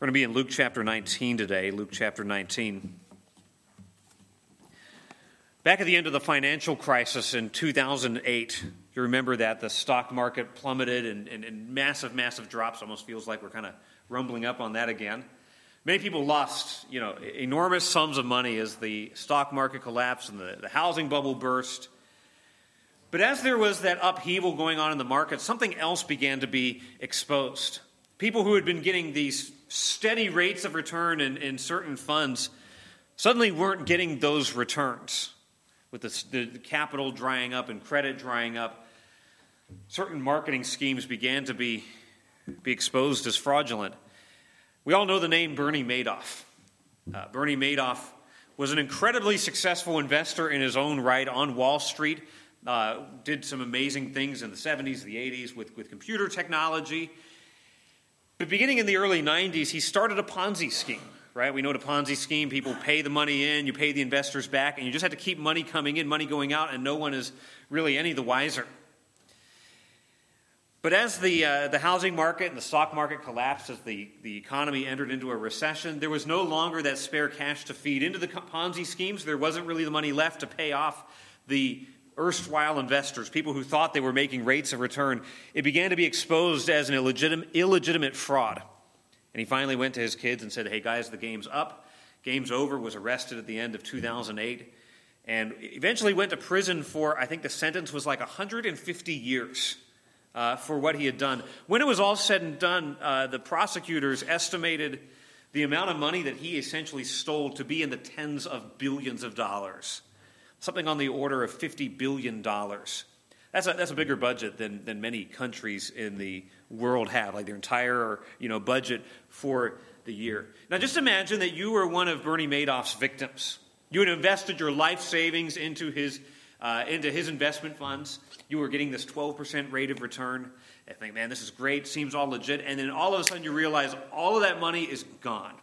We're going to be in Luke chapter 19 today, Luke chapter 19. Back at the end of the financial crisis in 2008, you remember that the stock market plummeted and, and, and massive, massive drops. Almost feels like we're kind of rumbling up on that again. Many people lost, you know, enormous sums of money as the stock market collapsed and the, the housing bubble burst. But as there was that upheaval going on in the market, something else began to be exposed. People who had been getting these steady rates of return in, in certain funds suddenly weren't getting those returns. With the, the capital drying up and credit drying up, certain marketing schemes began to be, be exposed as fraudulent. We all know the name Bernie Madoff. Uh, Bernie Madoff was an incredibly successful investor in his own right on Wall Street. Uh, did some amazing things in the 70s, the 80s with, with computer technology. But beginning in the early 90s, he started a Ponzi scheme, right? We know the Ponzi scheme. People pay the money in, you pay the investors back, and you just have to keep money coming in, money going out, and no one is really any the wiser. But as the, uh, the housing market and the stock market collapsed, as the, the economy entered into a recession, there was no longer that spare cash to feed into the Ponzi schemes. There wasn't really the money left to pay off the erstwhile investors, people who thought they were making rates of return, it began to be exposed as an illegitimate, illegitimate fraud. And he finally went to his kids and said, Hey, guys, the game's up. Game's over, was arrested at the end of 2008, and eventually went to prison for, I think the sentence was like 150 years. Uh, for what he had done. When it was all said and done, uh, the prosecutors estimated the amount of money that he essentially stole to be in the tens of billions of dollars something on the order of $50 billion. That's a, that's a bigger budget than, than many countries in the world have, like their entire you know, budget for the year. Now, just imagine that you were one of Bernie Madoff's victims. You had invested your life savings into his, uh, into his investment funds. You were getting this 12% rate of return. I think, man, this is great, seems all legit. And then all of a sudden you realize all of that money is gone.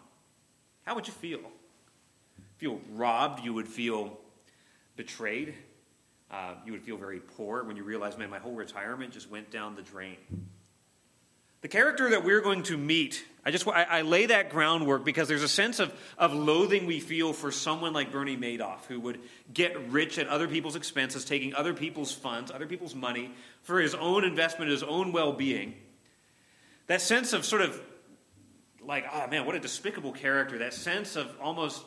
How would you feel? Feel robbed? You would feel betrayed. Uh, you would feel very poor when you realize, man, my whole retirement just went down the drain. The character that we're going to meet, I just I, I, lay that groundwork because there's a sense of, of loathing we feel for someone like Bernie Madoff, who would get rich at other people's expenses, taking other people's funds, other people's money for his own investment, his own well being. That sense of sort of like, oh man, what a despicable character. That sense of almost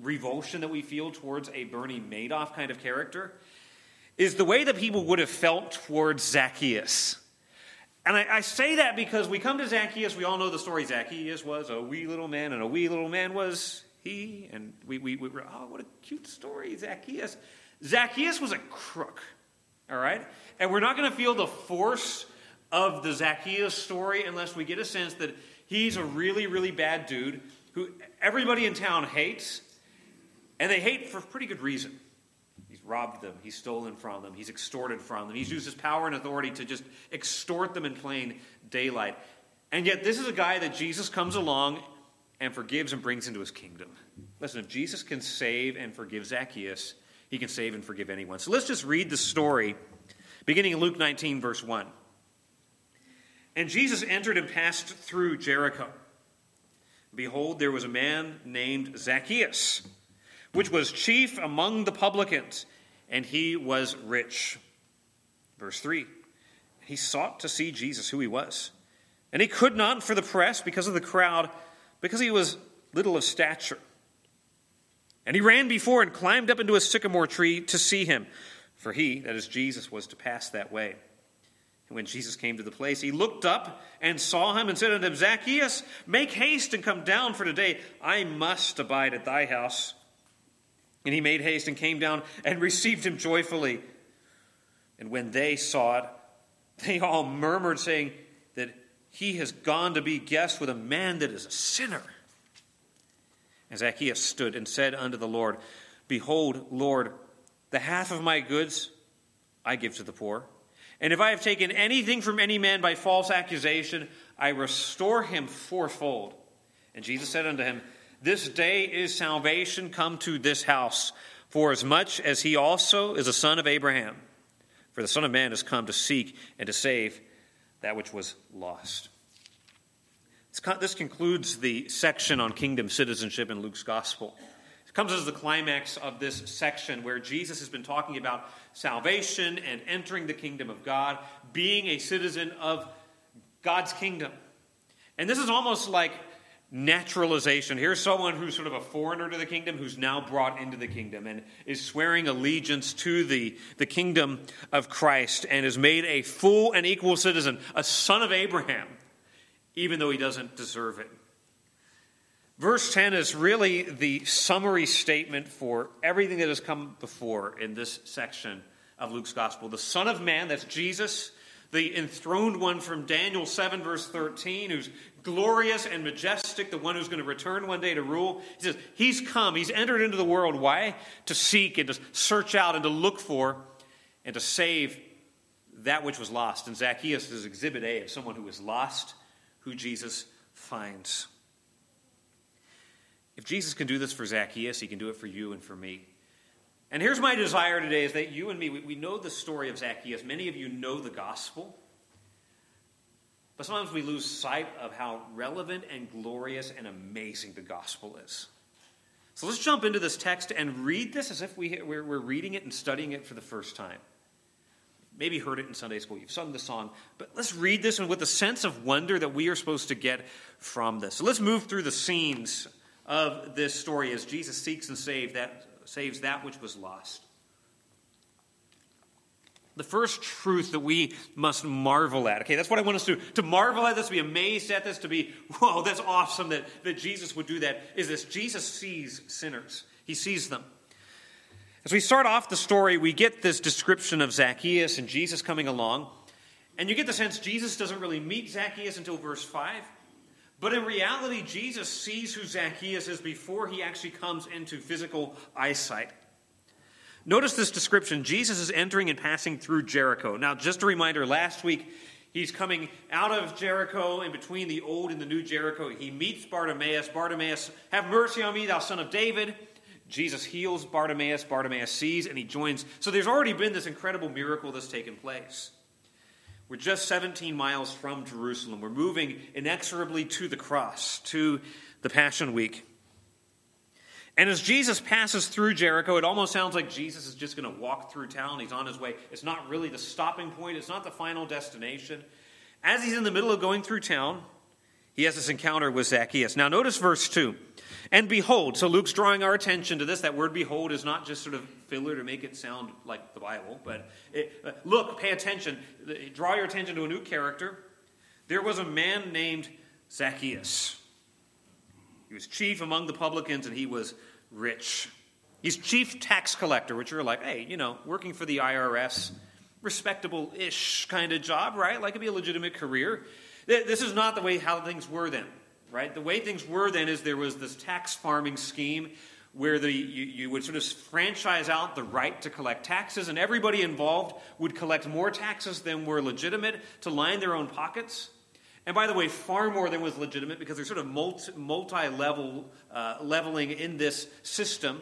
revulsion that we feel towards a Bernie Madoff kind of character is the way that people would have felt towards Zacchaeus. And I, I, say that because we come to Zacchaeus, we all know the story. Zacchaeus was a wee little man, and a wee little man was he. And we, we, we oh, what a cute story, Zacchaeus. Zacchaeus was a crook, all right? And we're not going to feel the force of the Zacchaeus story unless we get a sense that he's a really, really bad dude who everybody in town hates and they hate for pretty good reason. He's robbed them, he's stolen from them, he's extorted from them, he's used his power and authority to just extort them in plain daylight. And yet, this is a guy that Jesus comes along and forgives and brings into his kingdom. Listen, if Jesus can save and forgive Zacchaeus, he can save and forgive anyone. So let's just read the story, beginning in Luke 19, verse 1. And Jesus entered and passed through Jericho. Behold, there was a man named Zacchaeus which was chief among the publicans, and he was rich. Verse 3 He sought to see Jesus, who he was. And he could not for the press because of the crowd, because he was little of stature. And he ran before and climbed up into a sycamore tree to see him, for he, that is Jesus, was to pass that way. And when Jesus came to the place, he looked up and saw him and said unto him, Zacchaeus, make haste and come down, for today I must abide at thy house. And he made haste and came down and received him joyfully. And when they saw it, they all murmured, saying that he has gone to be guest with a man that is a sinner. And Zacchaeus stood and said unto the Lord, Behold, Lord, the half of my goods I give to the poor. And if I have taken anything from any man by false accusation, I restore him fourfold. And Jesus said unto him, this day is salvation come to this house, for as much as he also is a son of Abraham. For the Son of Man has come to seek and to save that which was lost. This concludes the section on kingdom citizenship in Luke's gospel. It comes as the climax of this section where Jesus has been talking about salvation and entering the kingdom of God, being a citizen of God's kingdom. And this is almost like naturalization. Here's someone who's sort of a foreigner to the kingdom who's now brought into the kingdom and is swearing allegiance to the, the kingdom of Christ and is made a full and equal citizen, a son of Abraham, even though he doesn't deserve it. Verse 10 is really the summary statement for everything that has come before in this section of Luke's gospel. The Son of Man, that's Jesus, the enthroned one from Daniel 7, verse 13, who's glorious and majestic, the one who's going to return one day to rule. He says, He's come, He's entered into the world. Why? To seek and to search out and to look for and to save that which was lost. And Zacchaeus is exhibit A of someone who was lost, who Jesus finds. If Jesus can do this for Zacchaeus, he can do it for you and for me. And here's my desire today is that you and me, we, we know the story of Zacchaeus. Many of you know the gospel. But sometimes we lose sight of how relevant and glorious and amazing the gospel is. So let's jump into this text and read this as if we, we're, we're reading it and studying it for the first time. Maybe heard it in Sunday school, you've sung the song, but let's read this and with the sense of wonder that we are supposed to get from this. So let's move through the scenes of this story as Jesus seeks and saves that, saves that which was lost. The first truth that we must marvel at. Okay, that's what I want us to. To marvel at this, to be amazed at this, to be, whoa, that's awesome that, that Jesus would do that, is this Jesus sees sinners. He sees them. As we start off the story, we get this description of Zacchaeus and Jesus coming along. And you get the sense Jesus doesn't really meet Zacchaeus until verse 5. But in reality, Jesus sees who Zacchaeus is before he actually comes into physical eyesight. Notice this description Jesus is entering and passing through Jericho. Now, just a reminder last week, he's coming out of Jericho in between the old and the new Jericho. He meets Bartimaeus. Bartimaeus, have mercy on me, thou son of David. Jesus heals Bartimaeus. Bartimaeus sees and he joins. So there's already been this incredible miracle that's taken place. We're just 17 miles from Jerusalem. We're moving inexorably to the cross, to the Passion Week. And as Jesus passes through Jericho, it almost sounds like Jesus is just going to walk through town. He's on his way. It's not really the stopping point, it's not the final destination. As he's in the middle of going through town, he has this encounter with Zacchaeus. Now, notice verse 2. And behold, so Luke's drawing our attention to this. That word behold is not just sort of filler to make it sound like the Bible, but it, uh, look, pay attention. Draw your attention to a new character. There was a man named Zacchaeus. He was chief among the publicans and he was rich. He's chief tax collector, which you're like, hey, you know, working for the IRS, respectable ish kind of job, right? Like it'd be a legitimate career. This is not the way how things were then, right? The way things were then is there was this tax farming scheme where the, you, you, would sort of franchise out the right to collect taxes, and everybody involved would collect more taxes than were legitimate to line their own pockets. And by the way, far more than was legitimate because there's sort of multi level uh, leveling in this system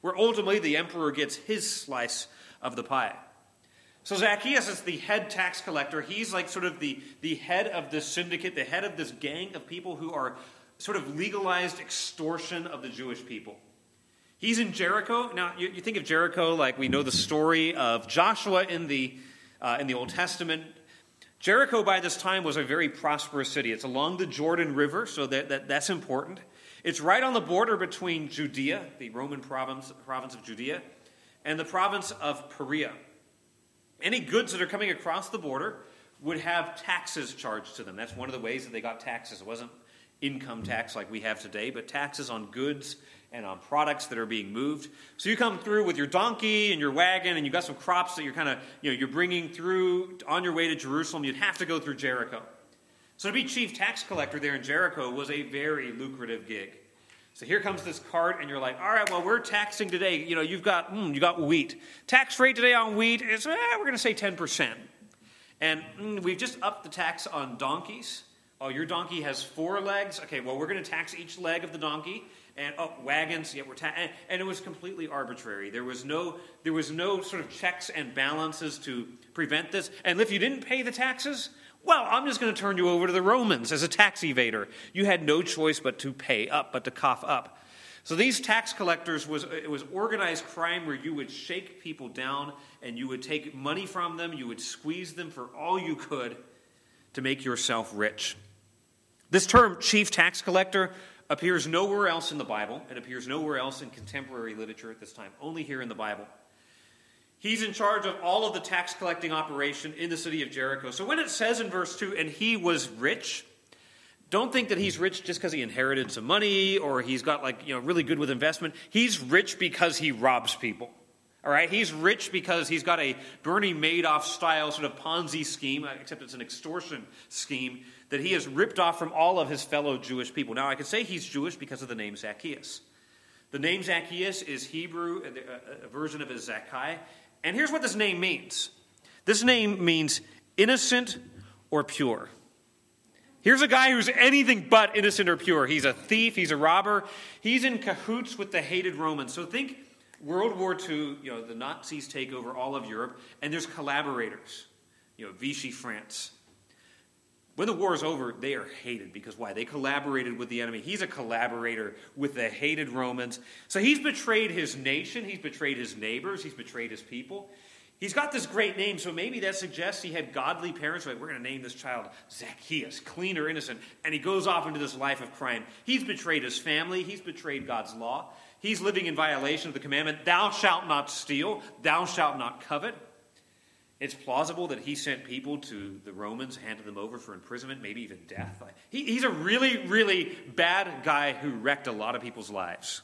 where ultimately the emperor gets his slice of the pie. So Zacchaeus is the head tax collector. He's like sort of the, the head of this syndicate, the head of this gang of people who are sort of legalized extortion of the Jewish people. He's in Jericho. Now, you, you think of Jericho like we know the story of Joshua in the, uh, in the Old Testament. Jericho by this time was a very prosperous city. It's along the Jordan River, so that, that, that's important. It's right on the border between Judea, the Roman province, province of Judea, and the province of Perea. Any goods that are coming across the border would have taxes charged to them. That's one of the ways that they got taxes. It wasn't income tax like we have today, but taxes on goods and on products that are being moved. So you come through with your donkey and your wagon, and you've got some crops that you're kind of, you know, you're bringing through on your way to Jerusalem. You'd have to go through Jericho. So to be chief tax collector there in Jericho was a very lucrative gig. So here comes this cart, and you're like, all right, well, we're taxing today. You know, you've got, mm, you got wheat. Tax rate today on wheat is, eh, we're going to say 10%. And mm, we've just upped the tax on donkeys. Oh, your donkey has four legs. Okay, well, we're going to tax each leg of the donkey and oh, wagons. Yeah, we're ta- and, and, it was completely arbitrary. There was no there was no sort of checks and balances to prevent this. And if you didn't pay the taxes, Well, I'm just going to turn you over to the Romans as a tax evader. You had no choice but to pay up, but to cough up. So these tax collectors was it was organized crime where you would shake people down and you would take money from them, you would squeeze them for all you could to make yourself rich. This term chief tax collector appears nowhere else in the Bible. It appears nowhere else in contemporary literature at this time, only here in the Bible. He's in charge of all of the tax collecting operation in the city of Jericho. So when it says in verse 2, and he was rich, don't think that he's rich just because he inherited some money or he's got like, you know, really good with investment. He's rich because he robs people. All right, he's rich because he's got a Bernie Madoff style sort of Ponzi scheme, except it's an extortion scheme that he has ripped off from all of his fellow Jewish people. Now, I can say he's Jewish because of the name Zacchaeus. The name Zacchaeus is Hebrew, uh, uh, a version of it is Zacchaeus. And here's what this name means this name means innocent or pure. Here's a guy who's anything but innocent or pure. He's a thief, he's a robber, he's in cahoots with the hated Romans. So think World War II, you know, the Nazis take over all of Europe, and there's collaborators. You know, Vichy France. When the war is over, they are hated because why? They collaborated with the enemy. He's a collaborator with the hated Romans. So he's betrayed his nation, he's betrayed his neighbors, he's betrayed his people. He's got this great name, so maybe that suggests he had godly parents. Like, we're going to name this child Zacchaeus, clean or innocent. And he goes off into this life of crime. He's betrayed his family, he's betrayed God's law. He's living in violation of the commandment, Thou shalt not steal, thou shalt not covet. It's plausible that he sent people to the Romans, handed them over for imprisonment, maybe even death. He, he's a really, really bad guy who wrecked a lot of people's lives.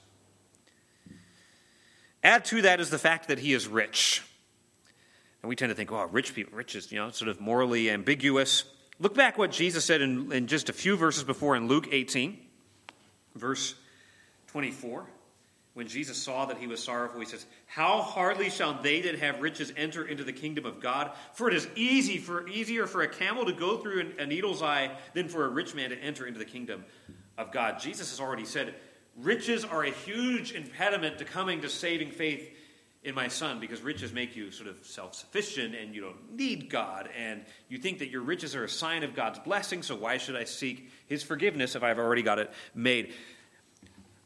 Add to that is the fact that he is rich. And we tend to think, oh, rich people, rich is, you know, sort of morally ambiguous. Look back what Jesus said in, in just a few verses before in Luke 18, verse 24. When Jesus saw that he was sorrowful, he says, How hardly shall they that have riches enter into the kingdom of God? For it is easy for easier for a camel to go through a needle's eye than for a rich man to enter into the kingdom of God. Jesus has already said, riches are a huge impediment to coming to saving faith in my son because riches make you sort of self sufficient and you don't need God. And you think that your riches are a sign of God's blessing, so why should I seek his forgiveness if I've already got it made?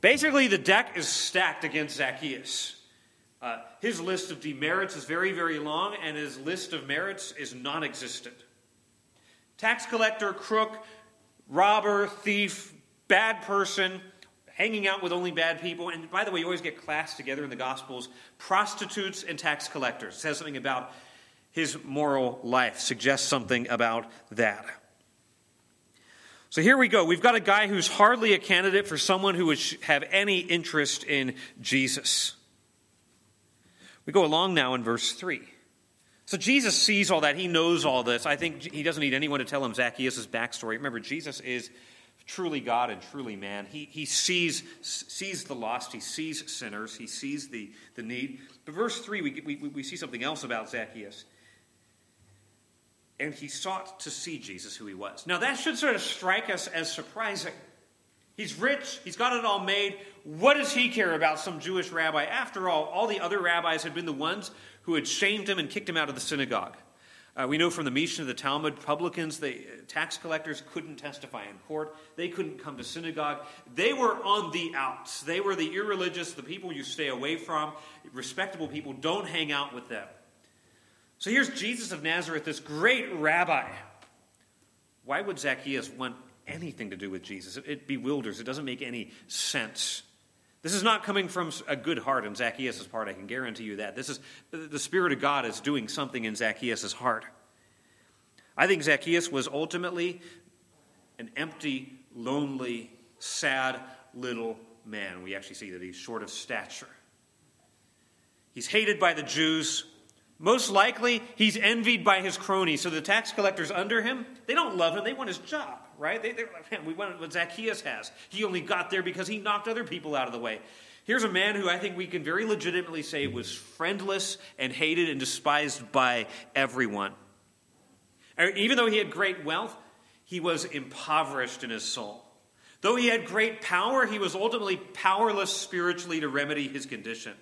Basically, the deck is stacked against Zacchaeus. Uh, his list of demerits is very, very long, and his list of merits is non existent. Tax collector, crook, robber, thief, bad person, hanging out with only bad people. And by the way, you always get classed together in the Gospels prostitutes and tax collectors. It says something about his moral life, suggests something about that. So here we go. We've got a guy who's hardly a candidate for someone who would have any interest in Jesus. We go along now in verse 3. So Jesus sees all that. He knows all this. I think he doesn't need anyone to tell him Zacchaeus' backstory. Remember, Jesus is truly God and truly man. He, he sees, sees the lost, he sees sinners, he sees the, the need. But verse 3, we, we, we see something else about Zacchaeus. And he sought to see Jesus, who he was. Now, that should sort of strike us as surprising. He's rich, he's got it all made. What does he care about some Jewish rabbi? After all, all the other rabbis had been the ones who had shamed him and kicked him out of the synagogue. Uh, we know from the Mishnah, the Talmud, publicans, the uh, tax collectors couldn't testify in court. They couldn't come to synagogue. They were on the outs. They were the irreligious, the people you stay away from. Respectable people, don't hang out with them. So here's Jesus of Nazareth, this great rabbi. Why would Zacchaeus want anything to do with Jesus? It, bewilders, it doesn't make any sense. This is not coming from a good heart in Zacchaeus' part, I can guarantee you that. This is the Spirit of God is doing something in Zacchaeus' heart. I think Zacchaeus was ultimately an empty, lonely, sad little man. We actually see that he's short of stature. He's hated by the Jews. Most likely, he's envied by his cronies. So the tax collectors under him, they don't love him, they want his job right? They, are like, man, we want what Zacchaeus has. He only got there because he knocked other people out of the way. Here's a man who I think we can very legitimately say was friendless and hated and despised by everyone. Er, even though he had great wealth, he was impoverished in his soul. Though he had great power, he was ultimately powerless spiritually to remedy his condition.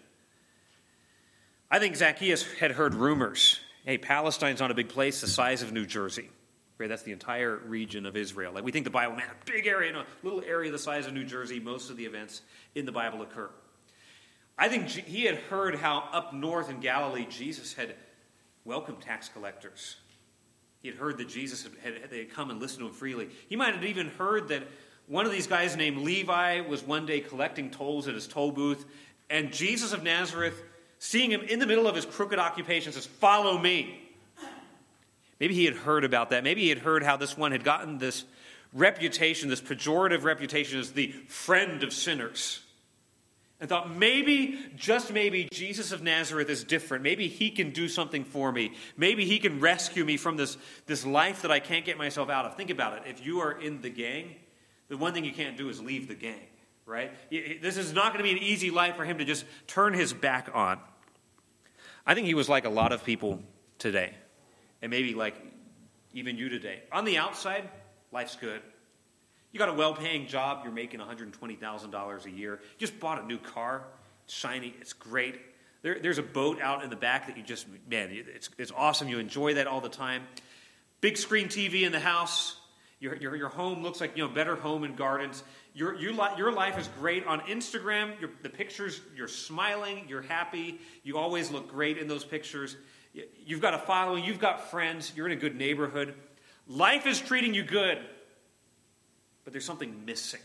I think Zacchaeus had heard rumors hey, Palestine's not a big place the size of New Jersey. Right? That's the entire region of Israel. Like we think the Bible, man, a big area, a little area the size of New Jersey, most of the events in the Bible occur. I think he had heard how up north in Galilee Jesus had welcomed tax collectors. He had heard that Jesus had, had, they had come and listened to him freely. He might have even heard that one of these guys named Levi was one day collecting tolls at his toll booth, and Jesus of Nazareth, seeing him in the middle of his crooked occupation, says, Follow me. Maybe he had heard about that. Maybe he had heard how this one had gotten this reputation, this pejorative reputation as the friend of sinners. And thought maybe, just maybe, Jesus of Nazareth is different. Maybe he can do something for me. Maybe he can rescue me from this, this life that I can't get myself out of. Think about it. If you are in the gang, the one thing you can't do is leave the gang, right? This is not going to be an easy life for him to just turn his back on. I think he was like a lot of people today and maybe like even you today. On the outside, life's good. You got a well paying job, you're making $120,000 a year. You just bought a new car, it's shiny, it's great. There, there's a boat out in the back that you just, man, it's, it's awesome. You enjoy that all the time. Big screen TV in the house. Your, your, your home looks like, you know, better home and gardens. Your, your, your life is great on Instagram. Your, the pictures, you're smiling, you're happy. You always look great in those pictures. You've got a following, you've got friends, you're in a good neighborhood. Life is treating you good, but there's something missing.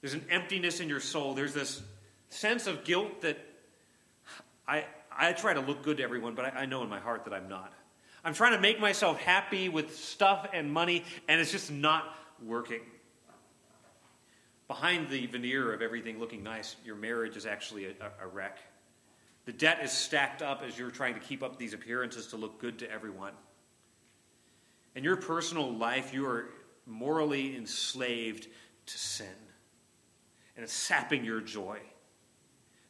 There's an emptiness in your soul. There's this sense of guilt that I, I try to look good to everyone, but I, I know in my heart that I'm not. I'm trying to make myself happy with stuff and money, and it's just not working. Behind the veneer of everything looking nice, your marriage is actually a, a wreck. The debt is stacked up as you're trying to keep up these appearances to look good to everyone. In your personal life, you are morally enslaved to sin, and it's sapping your joy.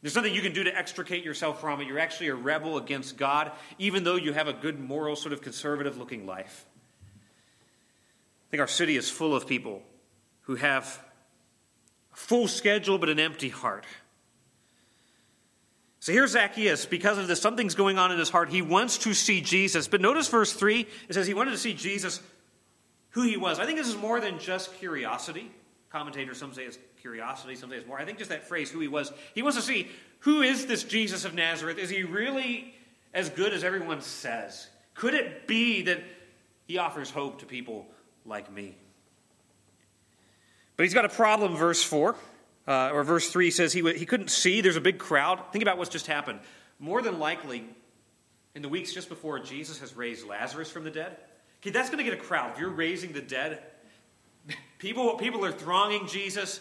There's nothing you can do to extricate yourself from it. You're actually a rebel against God, even though you have a good, moral, sort of conservative looking life. I think our city is full of people who have full schedule but an empty heart. So here's Zacchaeus. Because of this, something's going on in his heart. He wants to see Jesus. But notice verse 3 it says he wanted to see Jesus, who he was. I think this is more than just curiosity. Commentators, some say it's curiosity, some say it's more. I think just that phrase, who he was. He wants to see who is this Jesus of Nazareth? Is he really as good as everyone says? Could it be that he offers hope to people like me? But he's got a problem, verse 4. Uh, or verse 3 says he, he couldn't see. There's a big crowd. Think about what's just happened. More than likely, in the weeks just before Jesus has raised Lazarus from the dead, okay, that's going to get a crowd. If you're raising the dead, people, people are thronging Jesus.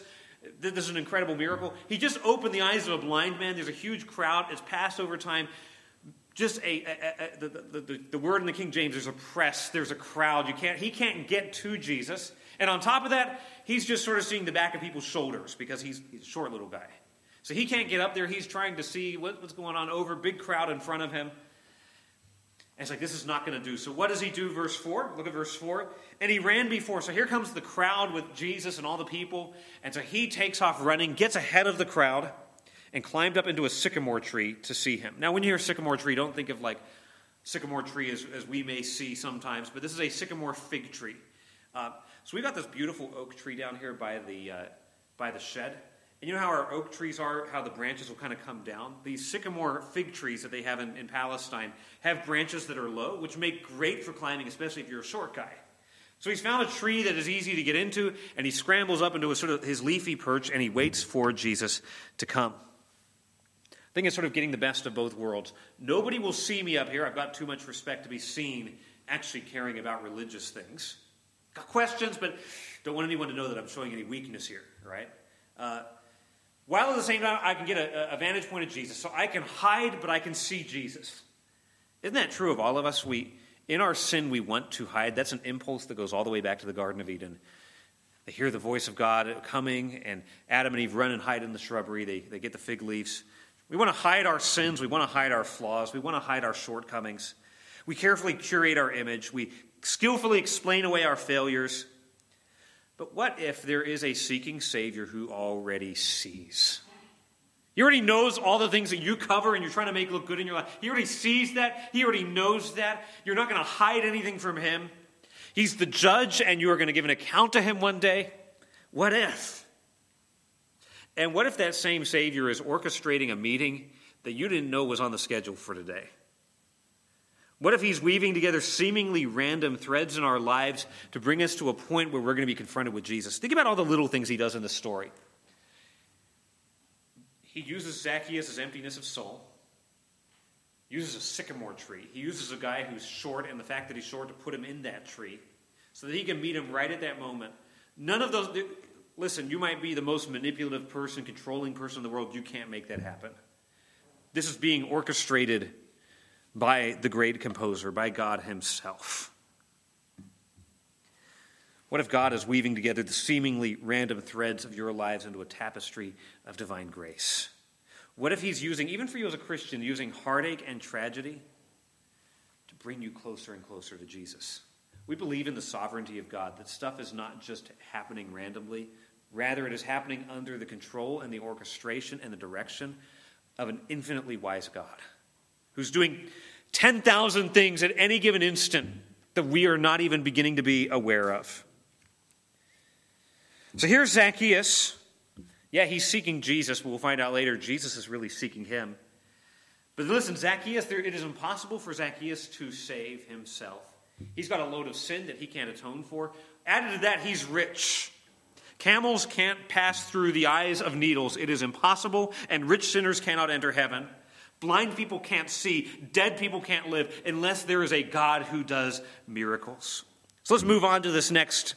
This is an incredible miracle. He just opened the eyes of a blind man. There's a huge crowd. It's Passover time. Just a, a, a the, the, the, the word in the King James, there's a press, there's a crowd. You can't, he can't get to Jesus. And on top of that, he's just sort of seeing the back of people's shoulders because he's, he's a short little guy. So he can't get up there. He's trying to see what, what's going on over, big crowd in front of him. And it's like, this is not going to do. So what does he do? Verse 4. Look at verse 4. And he ran before. So here comes the crowd with Jesus and all the people. And so he takes off running, gets ahead of the crowd, and climbed up into a sycamore tree to see him. Now, when you hear sycamore tree, don't think of like sycamore tree as, as we may see sometimes, but this is a sycamore fig tree. Uh, so we've got this beautiful oak tree down here by the, uh, by the shed. And you know how our oak trees are, how the branches will kind of come down? These sycamore fig trees that they have in, in Palestine have branches that are low, which make great for climbing, especially if you're a short guy. So he's found a tree that is easy to get into, and he scrambles up into a sort of his leafy perch, and he waits for Jesus to come. I think it's sort of getting the best of both worlds. Nobody will see me up here. I've got too much respect to be seen actually caring about religious things. Got questions, but don't want anyone to know that I'm showing any weakness here, right? Uh, while at the same time, I can get a, a vantage point of Jesus. So I can hide, but I can see Jesus. Isn't that true of all of us? We, in our sin, we want to hide. That's an impulse that goes all the way back to the Garden of Eden. They hear the voice of God coming, and Adam and Eve run and hide in the shrubbery. They, they get the fig leaves. We want to hide our sins. We want to hide our flaws. We want to hide our shortcomings. We carefully curate our image. We skillfully explain away our failures. But what if there is a seeking Savior who already sees? He already knows all the things that you cover and you're trying to make look good in your life. He already sees that. He already knows that. You're not going to hide anything from Him. He's the judge, and you are going to give an account to him one day. What if? And what if that same Savior is orchestrating a meeting that you didn't know was on the schedule for today? What if he's weaving together seemingly random threads in our lives to bring us to a point where we're going to be confronted with Jesus? Think about all the little things he does in the story. He uses Zacchaeus' emptiness of soul, uses a sycamore tree. He uses a guy who's short and the fact that he's short to put him in that tree so that he can meet him right at that moment. None of those, listen, you might be the most manipulative person, controlling person in the world. You can't make that happen. This is being orchestrated by the great composer, by God Himself. What if God is weaving together the seemingly random threads of your lives into a tapestry of divine grace? What if He's using, even for you as a Christian, using heartache and tragedy to bring you closer and closer to Jesus? We believe in the sovereignty of God, that stuff is not just happening randomly, rather, it is happening under the control and the orchestration and the direction of an infinitely wise God who's doing 10,000 things at any given instant that we are not even beginning to be aware of. So here's Zacchaeus. Yeah, he's seeking Jesus, but we'll find out later Jesus is really seeking him. But listen, Zacchaeus, there, it is impossible for Zacchaeus to save himself. He's got a load of sin that he can't atone for. Added to that, he's rich. Camels can't pass through the eyes of needles. It is impossible, and rich sinners cannot enter heaven. Blind people can't see. Dead people can't live unless there is a God who does miracles. So let's move on to this next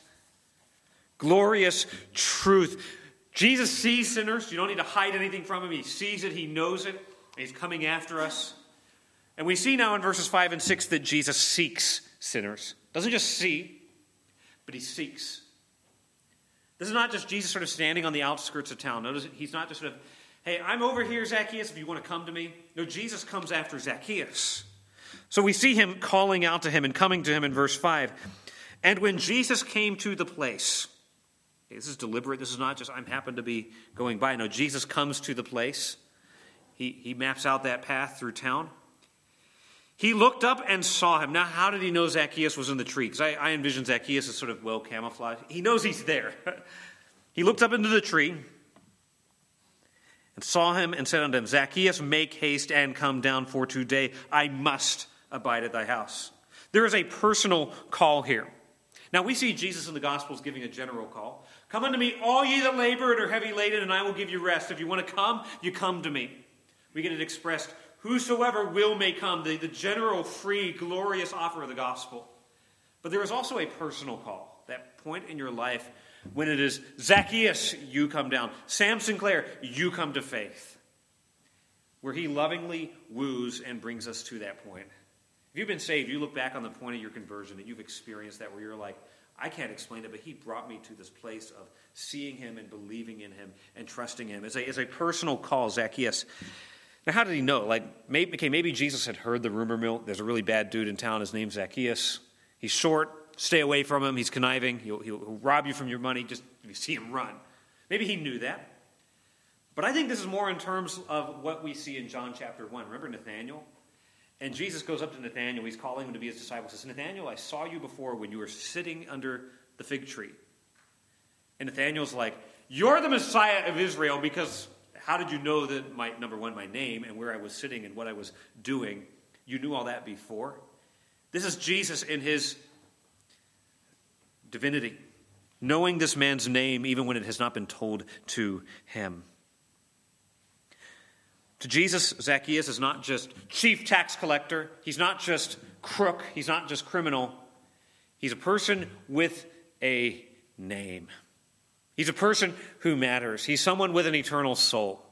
glorious truth. Jesus sees sinners. You don't need to hide anything from him. He sees it, he knows it, he's coming after us. And we see now in verses 5 and 6 that Jesus seeks sinners. Doesn't just see, but he seeks. This is not just Jesus sort of standing on the outskirts of town. Notice he's not just sort of Hey, I'm over here, Zacchaeus, if you want to come to me. No, Jesus comes after Zacchaeus. So we see him calling out to him and coming to him in verse 5. And when Jesus came to the place, okay, this is deliberate. This is not just, I'm happen to be going by. No, Jesus comes to the place. He, he maps out that path through town. He looked up and saw him. Now, how did he know Zacchaeus was in the tree? Because I, I envision Zacchaeus as sort of well camouflaged. He knows he's there. he looked up into the tree and saw him and said unto him, Zacchaeus, make haste and come down, for today I must abide at thy house. There is a personal call here. Now we see Jesus in the Gospels giving a general call. Come unto me, all ye that labor and are heavy laden, and I will give you rest. If you want to come, you come to me. We get it expressed, whosoever will may come, the, the general, free, glorious offer of the gospel. But there is also a personal call, that point in your life when it is Zacchaeus, you come down. Sam Sinclair, you come to faith. Where he lovingly woos and brings us to that point. If you've been saved, you look back on the point of your conversion that you've experienced that where you're like, I can't explain it, but he brought me to this place of seeing him and believing in him and trusting him. It's a, it's a personal call, Zacchaeus. Now, how did he know? Like, maybe, okay, maybe Jesus had heard the rumor mill. There's a really bad dude in town. His name's Zacchaeus. He's short. Stay away from him. He's conniving. He'll, he'll, he'll rob you from your money just you see him run. Maybe he knew that. But I think this is more in terms of what we see in John chapter 1. Remember Nathaniel? And Jesus goes up to Nathaniel. He's calling him to be his disciple. He says, Nathaniel, I saw you before when you were sitting under the fig tree. And Nathaniel's like, You're the Messiah of Israel because how did you know that my, number one, my name and where I was sitting and what I was doing? You knew all that before. This is Jesus in his divinity, knowing this man's name even when it has not been told to him. To Jesus, Zacchaeus is not just chief tax collector, he's not just crook, he's not just criminal. He's a person with a name. He's a person who matters. He's someone with an eternal soul.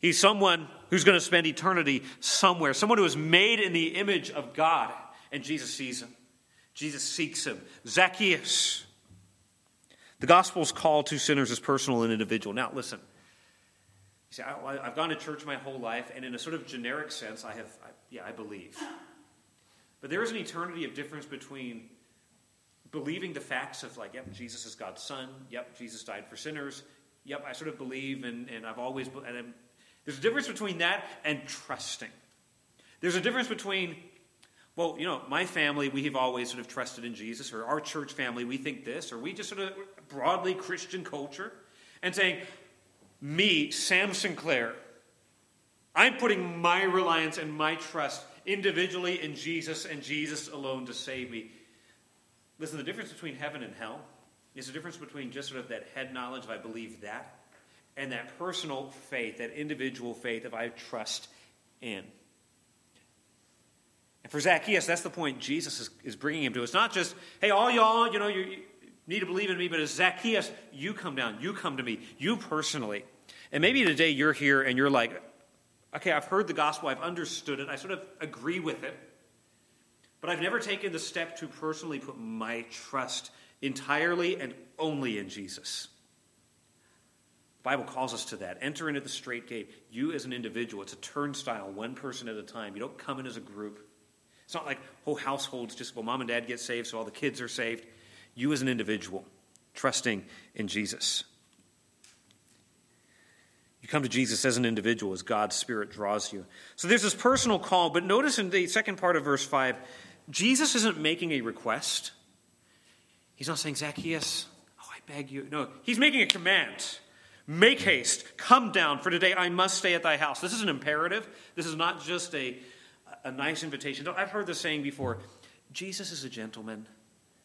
He's someone who's going to spend eternity somewhere, someone who is made in the image of God, and Jesus sees him. Jesus seeks him. Zacchaeus. The gospel's call to sinners is personal and individual. Now, listen. You see, I, have gone to church my whole life, and in a sort of generic sense, I have, I, yeah, I believe. But there is an eternity of difference between believing the facts of, like, yep, Jesus is God's son. Yep, Jesus died for sinners. Yep, I sort of believe, and, and I've always, and I'm, there's a difference between that and trusting. There's a difference between well, you know, my family, we have always sort of trusted in Jesus, or our church family, we think this, or we just sort of broadly Christian culture, and saying, me, Sam Sinclair, I'm putting my reliance and my trust individually in Jesus and Jesus alone to save me. Listen, the difference between heaven and hell is the difference between just sort of that head knowledge, if I believe that, and that personal faith, that individual faith, if I trust in. And for Zacchaeus, that's the point Jesus is, is bringing him to. It's not just, hey, all y'all, you know, you, need to believe in me, but as Zacchaeus, you come down, you come to me, you personally. And maybe today you're here and you're like, okay, I've heard the gospel, I've understood it, I sort of agree with it, but I've never taken the step to personally put my trust entirely and only in Jesus. The Bible calls us to that. Enter into the strait gate. You as an individual, it's a turnstile, one person at a time. You don't come in as a group. It's not like whole households just, well, mom and dad get saved, so all the kids are saved. You as an individual, trusting in Jesus. You come to Jesus as an individual as God's Spirit draws you. So there's this personal call, but notice in the second part of verse 5, Jesus isn't making a request. He's not saying, Zacchaeus, oh, I beg you. No, he's making a command. Make haste, come down, for today I must stay at thy house. This is an imperative. This is not just a, a nice invitation. I've heard the saying before Jesus is a gentleman.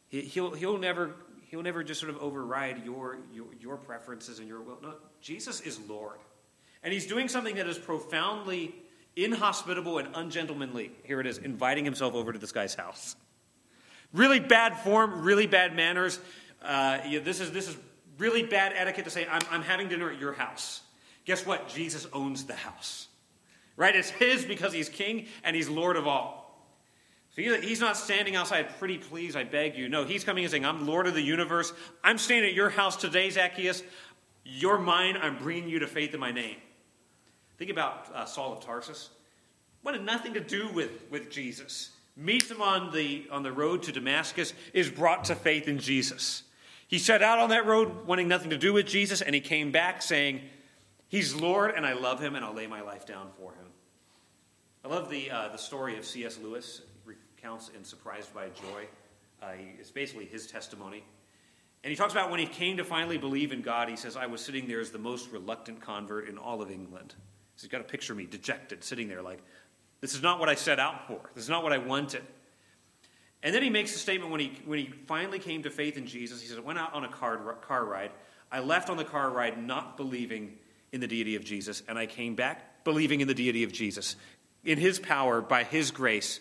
He, he'll, he'll, never, he'll never just sort of override your, your, your preferences and your will. No, Jesus is Lord. And he's doing something that is profoundly inhospitable and ungentlemanly. Here it is, inviting himself over to this guy's house. Really bad form, really bad manners. Uh, yeah, this, is, this is really bad etiquette to say, I'm, I'm having dinner at your house. Guess what? Jesus owns the house. Right? It's his because he's king and he's Lord of all. So he's not standing outside, pretty please, I beg you. No, he's coming and saying, I'm Lord of the universe. I'm staying at your house today, Zacchaeus. You're mine. I'm bringing you to faith in my name. Think about uh, Saul of Tarsus. Wanted nothing to do with, with Jesus. Meets him on the, on the road to Damascus, is brought to faith in Jesus. He set out on that road wanting nothing to do with Jesus, and he came back saying, He's Lord, and I love him, and I'll lay my life down for him. I love the, uh, the story of C.S. Lewis, recounts in Surprised by Joy. Uh, he, it's basically his testimony. And he talks about when he came to finally believe in God, he says, I was sitting there as the most reluctant convert in all of England. So he's got to picture me dejected, sitting there like, this is not what I set out for. This is not what I wanted. And then he makes a statement when he, when he finally came to faith in Jesus. He says, I went out on a car, car ride. I left on the car ride not believing in the deity of Jesus, and I came back believing in the deity of Jesus. In his power, by his grace,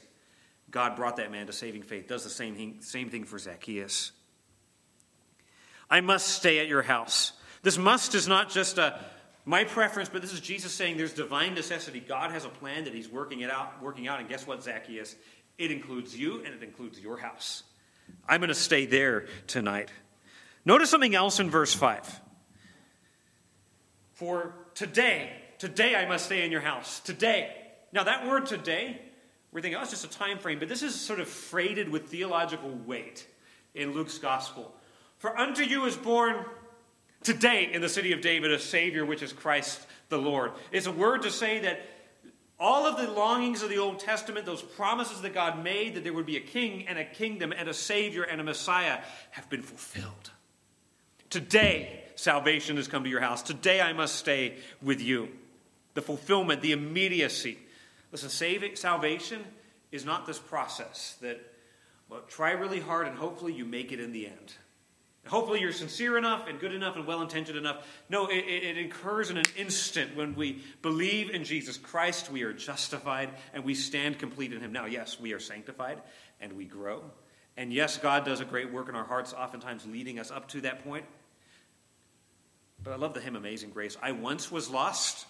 God brought that man to saving faith. Does the same thing, same thing for Zacchaeus. I must stay at your house. This must is not just a my preference, but this is Jesus saying there's divine necessity. God has a plan that He's working it out, working out. And guess what, Zacchaeus? It includes you and it includes your house. I'm going to stay there tonight. Notice something else in verse 5. For today, today I must stay in your house. Today. Now, that word today, we're thinking, oh, it's just a time frame, but this is sort of freighted with theological weight in Luke's gospel. For unto you is born today in the city of David a Savior, which is Christ the Lord. It's a word to say that all of the longings of the Old Testament, those promises that God made that there would be a king and a kingdom and a Savior and a Messiah, have been fulfilled. Today, salvation has come to your house. Today, I must stay with you. The fulfillment, the immediacy. Listen, saving, salvation is not this process that, well, try really hard and hopefully you make it in the end. Hopefully, you're sincere enough and good enough and well intentioned enough. No, it, it, occurs in an instant when we believe in Jesus Christ. We are justified and we stand complete in Him. Now, yes, we are sanctified and we grow. And yes, God does a great work in our hearts, oftentimes leading us up to that point. But I love the hymn Amazing Grace. I once was lost,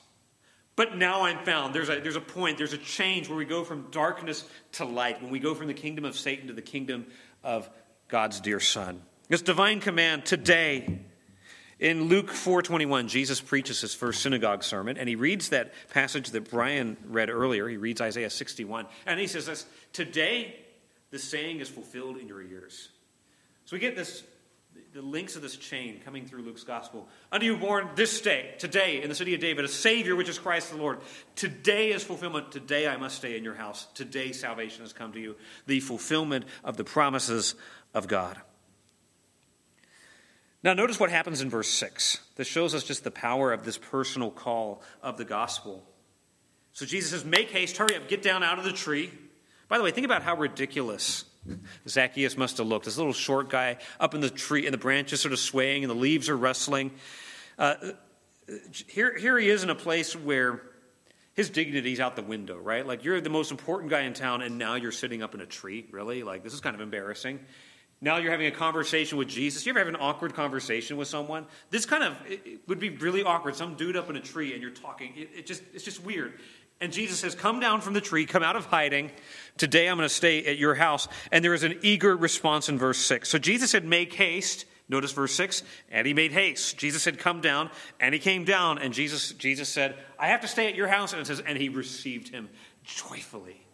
but now I'm found. There's a, there's a point, there's a change where we go from darkness to light, when we go from the kingdom of Satan to the kingdom of God's dear Son. This divine command today. In Luke 4:21, Jesus preaches his first synagogue sermon, and he reads that passage that Brian read earlier. He reads Isaiah 61, and he says this, "Today the saying is fulfilled in your ears." So we get this the links of this chain coming through Luke's gospel. Unto you born this day, today, in the city of David, a Savior, which is Christ the Lord. Today is fulfillment. Today I must stay in your house. Today salvation has come to you. The fulfillment of the promises of God. Now, notice what happens in verse 6. This shows us just the power of this personal call of the gospel. So Jesus says, Make haste, hurry up, get down out of the tree. By the way, think about how ridiculous Zacchaeus must have looked. This little short guy up in the tree, and the branches sort of swaying, and the leaves are rustling. Uh, here, here he is in a place where his dignity's out the window, right? Like, you're the most important guy in town, and now you're sitting up in a tree, really? Like, this is kind of embarrassing. Now you're having a conversation with Jesus. You ever have an awkward conversation with someone? This kind of would be really awkward. Some dude up in a tree and you're talking. It, it, just it's just weird. And Jesus says, "Come down from the tree, come out of hiding. Today I'm going to stay at your house." And there is an eager response in verse 6. So Jesus said, "Make haste." Notice verse 6, and he made haste. Jesus said, Come down, and he came down, and Jesus, Jesus said, I have to stay at your house. And it says, and he received him joyfully.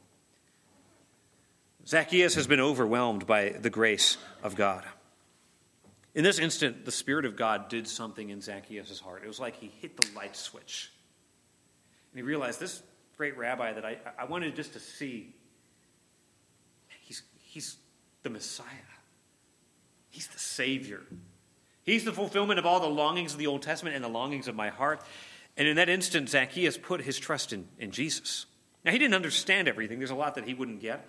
Zacchaeus has been overwhelmed by the grace of God. In this instant, the Spirit of God did something in Zacchaeus' heart. It was like he hit the light switch. And he realized this great rabbi that I, I wanted just to see, he's, he's the Messiah, he's the Savior. He's the fulfillment of all the longings of the Old Testament and the longings of my heart. And in that instant, Zacchaeus put his trust in, in Jesus. Now, he didn't understand everything. There's a lot that he wouldn't get.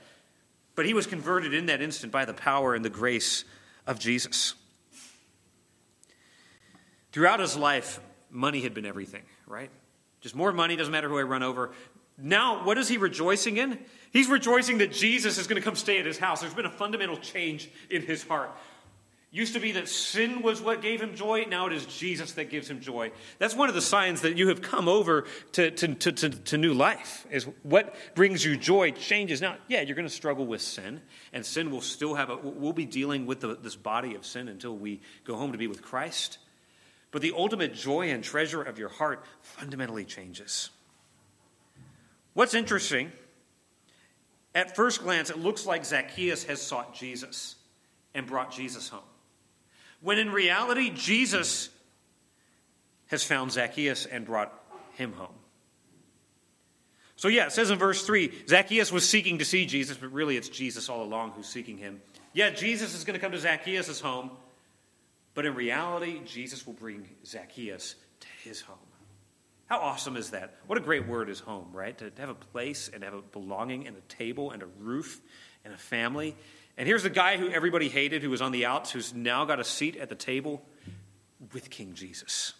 But he was converted in that instant by the power and the grace of Jesus. Throughout his life, money had been everything, right? Just more money, doesn't matter who I run over. Now, what is he rejoicing in? He's rejoicing that Jesus is going to come stay at his house. There's been a fundamental change in his heart. Used to be that sin was what gave him joy. Now it is Jesus that gives him joy. That's one of the signs that you have come over to, to, to, to, to new life, is what brings you joy changes. Now, yeah, you're going to struggle with sin, and sin will still have a, we'll be dealing with the, this body of sin until we go home to be with Christ. But the ultimate joy and treasure of your heart fundamentally changes. What's interesting, at first glance, it looks like Zacchaeus has sought Jesus and brought Jesus home. When in reality, Jesus has found Zacchaeus and brought him home. So, yeah, it says in verse 3 Zacchaeus was seeking to see Jesus, but really it's Jesus all along who's seeking him. Yeah, Jesus is going to come to Zacchaeus' home, but in reality, Jesus will bring Zacchaeus to his home. How awesome is that? What a great word is home, right? To have a place and have a belonging and a table and a roof and a family. And here's the guy who everybody hated, who was on the outs, who's now got a seat at the table with King Jesus.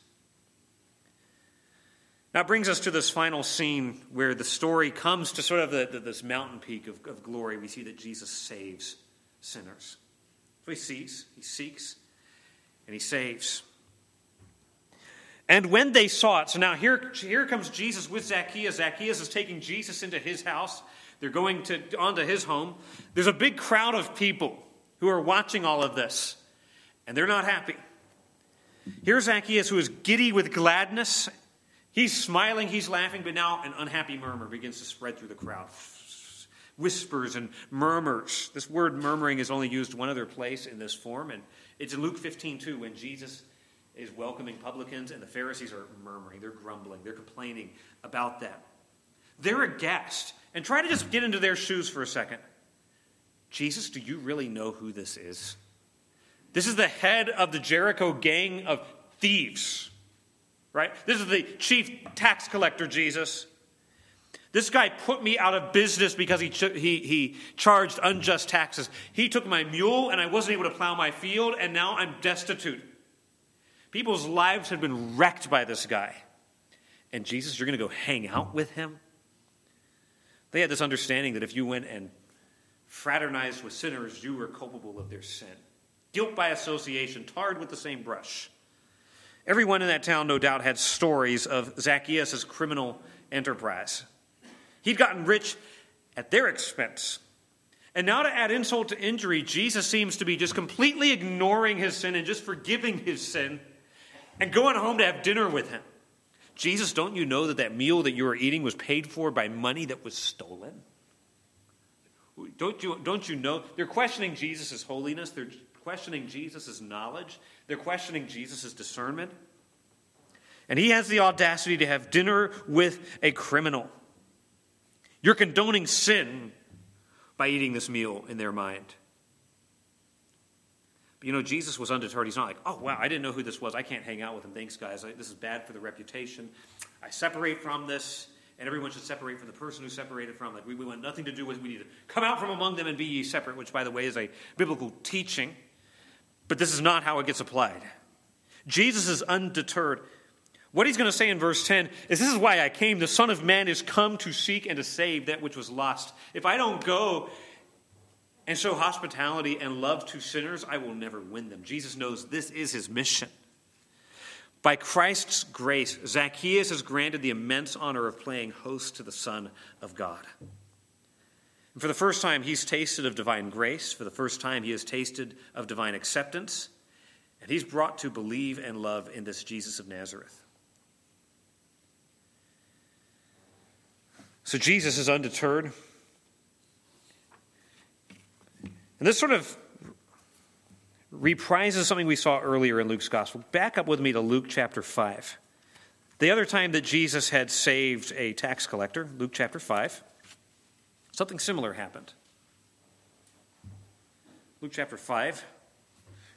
Now, brings us to this final scene where the story comes to sort of the, the, this mountain peak of, of glory. We see that Jesus saves sinners. So he sees, he seeks, and he saves. And when they saw it, so now here, here comes Jesus with Zacchaeus. Zacchaeus is taking Jesus into his house. They're going to, onto his home. There's a big crowd of people who are watching all of this, and they're not happy. Here's Zacchaeus, who is giddy with gladness. He's smiling, he's laughing, but now an unhappy murmur begins to spread through the crowd. Whispers and murmurs. This word murmuring is only used one other place in this form, and it's in Luke 15 too, when Jesus is welcoming publicans and the Pharisees are murmuring, they're grumbling, they're complaining about that. They're aghast. And try to just get into their shoes for a second. Jesus, do you really know who this is? This is the head of the Jericho gang of thieves, right? This is the chief tax collector, Jesus. This guy put me out of business because he, ch- he, he charged unjust taxes. He took my mule and I wasn't able to plow my field, and now I'm destitute. People's lives had been wrecked by this guy. And Jesus, you're going to go hang out with him? They had this understanding that if you went and fraternized with sinners, you were culpable of their sin. Guilt by association, tarred with the same brush. Everyone in that town, no doubt, had stories of Zacchaeus' criminal enterprise. He'd gotten rich at their expense. And now, to add insult to injury, Jesus seems to be just completely ignoring his sin and just forgiving his sin and going home to have dinner with him. Jesus, don't you know that that meal that you were eating was paid for by money that was stolen? Don't you, don't you know? They're questioning Jesus' holiness. They're questioning Jesus' knowledge, they're questioning Jesus' discernment. And he has the audacity to have dinner with a criminal. You're condoning sin by eating this meal in their mind. But you know, Jesus was undeterred. He's not like, oh, wow, I didn't know who this was. I can't hang out with him. Thanks, guys. This is bad for the reputation. I separate from this, and everyone should separate from the person who separated from. Like, we, we want nothing to do with We need to come out from among them and be ye separate, which, by the way, is a biblical teaching. But this is not how it gets applied. Jesus is undeterred. What he's going to say in verse 10 is This is why I came. The Son of Man is come to seek and to save that which was lost. If I don't go and show hospitality and love to sinners, I will never win them. Jesus knows this is his mission. By Christ's grace, Zacchaeus is granted the immense honor of playing host to the Son of God. And for the first time, he's tasted of divine grace. For the first time, he has tasted of divine acceptance. And he's brought to believe and love in this Jesus of Nazareth. So Jesus is undeterred. And this sort of reprises something we saw earlier in Luke's gospel. Back up with me to Luke chapter 5. The other time that Jesus had saved a tax collector, Luke chapter 5, something similar happened. Luke chapter 5,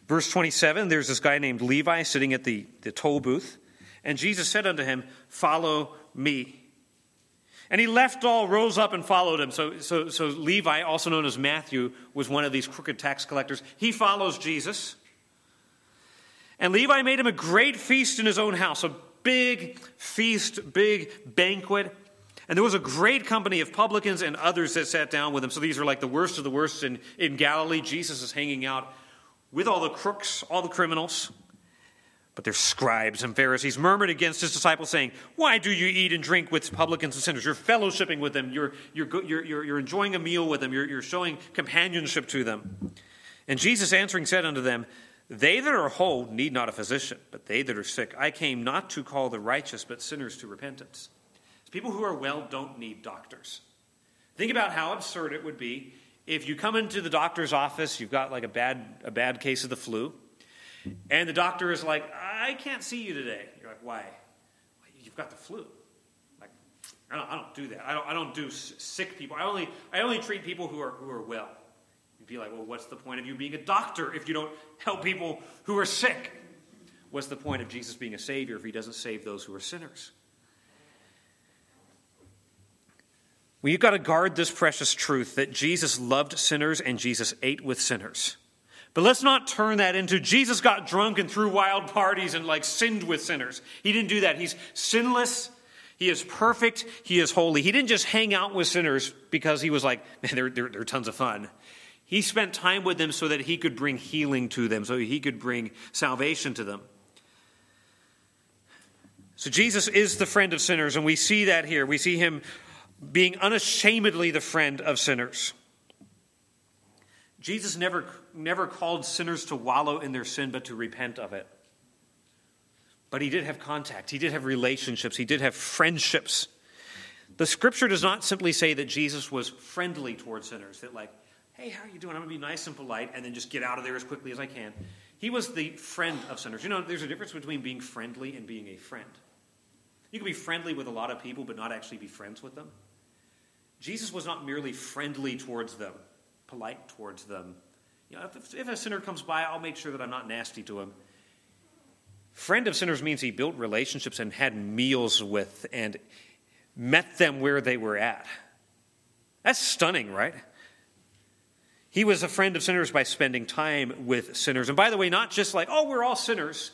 verse 27, there's this guy named Levi sitting at the, the toll booth, and Jesus said unto him, Follow me. And he left all, rose up, and followed him. So, so, so Levi, also known as Matthew, was one of these crooked tax collectors. He follows Jesus. And Levi made him a great feast in his own house, a big feast, big banquet. And there was a great company of publicans and others that sat down with him. So these are like the worst of the worst in, in Galilee. Jesus is hanging out with all the crooks, all the criminals. But their scribes and Pharisees murmured against his disciples, saying, Why do you eat and drink with publicans and sinners? You're fellowshipping with them, you're, you're, you're, you're enjoying a meal with them, you're, you're showing companionship to them. And Jesus answering said unto them, They that are whole need not a physician, but they that are sick. I came not to call the righteous, but sinners to repentance. People who are well don't need doctors. Think about how absurd it would be if you come into the doctor's office, you've got like a bad, a bad case of the flu and the doctor is like, I can't see you today. You're like, why? You've got the flu. Like, I don't, I don't do that. I don't, I don't do sick people. I only, I only treat people who are, who are well. You'd be like, well, what's the point of you being a doctor if you don't help people who are sick? What's the point of Jesus being a savior if he doesn't save those who are sinners? Well, you've got to guard this precious truth that Jesus loved sinners and Jesus ate with sinners. But let's not turn that into Jesus got drunk and threw wild parties and like sinned with sinners. He didn't do that. He's sinless. He is perfect. He is holy. He didn't just hang out with sinners because he was like, man, they're, they're, they're tons of fun. He spent time with them so that he could bring healing to them, so he could bring salvation to them. So Jesus is the friend of sinners, and we see that here. We see him being unashamedly the friend of sinners. Jesus never, never called sinners to wallow in their sin, but to repent of it. But he did have contact, he did have relationships, he did have friendships. The scripture does not simply say that Jesus was friendly towards sinners, that, like, hey, how are you doing? I'm going to be nice and polite, and then just get out of there as quickly as I can. He was the friend of sinners. You know, there's a difference between being friendly and being a friend. You can be friendly with a lot of people, but not actually be friends with them. Jesus was not merely friendly towards them, polite towards them. You know, if, if a sinner comes by, I'll make sure that I'm not nasty to him. Friend of sinners means he built relationships and had meals with and met them where they were at. That's stunning, right? He was a friend of sinners by spending time with sinners. And by the way, not just like, oh, we're all sinners,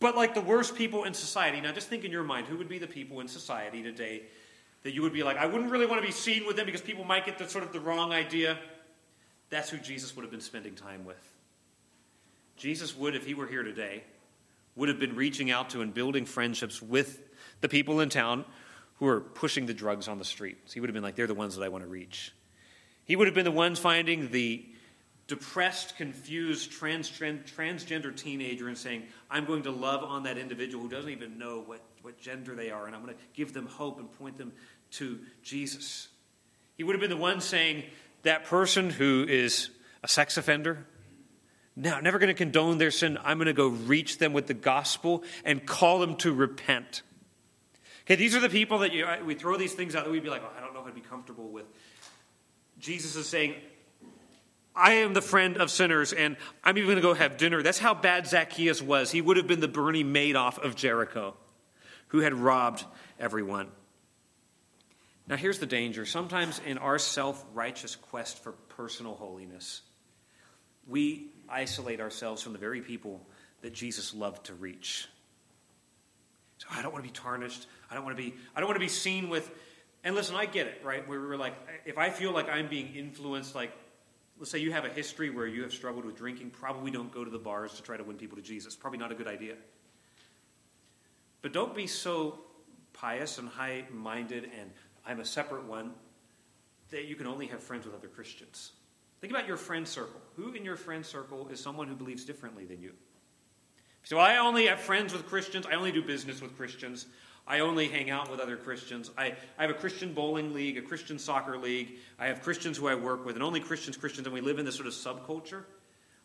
but like the worst people in society. Now, just think in your mind who would be the people in society today that you would be like, I wouldn't really want to be seen with them because people might get the sort of the wrong idea. That's who Jesus would have been spending time with. Jesus would, if he were here today, would have been reaching out to and building friendships with the people in town who are pushing the drugs on the streets. He would have been like, they're the ones that I want to reach. He would have been the ones finding the depressed, confused, transgender teenager and saying, I'm going to love on that individual who doesn't even know what, what gender they are, and I'm going to give them hope and point them to Jesus. He would have been the one saying, that person who is a sex offender, Now, never going to condone their sin. I'm going to go reach them with the gospel and call them to repent. Okay, these are the people that you, we throw these things out that we'd be like, oh, I don't know if I'd be comfortable with. Jesus is saying, I am the friend of sinners, and I'm even going to go have dinner. That's how bad Zacchaeus was. He would have been the Bernie Madoff of Jericho, who had robbed everyone. Now, here's the danger. Sometimes in our self righteous quest for personal holiness, we isolate ourselves from the very people that Jesus loved to reach. So I don't want to be tarnished. I don't want to be, I don't want to be seen with, and listen, I get it, right? Where we're like, if I feel like I'm being influenced, like, let's say you have a history where you have struggled with drinking, probably don't go to the bars to try to win people to Jesus. Probably not a good idea. But don't be so pious and high minded and I'm a separate one, that you can only have friends with other Christians. Think about your friend circle. Who in your friend circle is someone who believes differently than you? So I only have friends with Christians. I only do business with Christians. I only hang out with other Christians. I, I have a Christian bowling league, a Christian soccer league. I have Christians who I work with, and only Christians, Christians, and we live in this sort of subculture.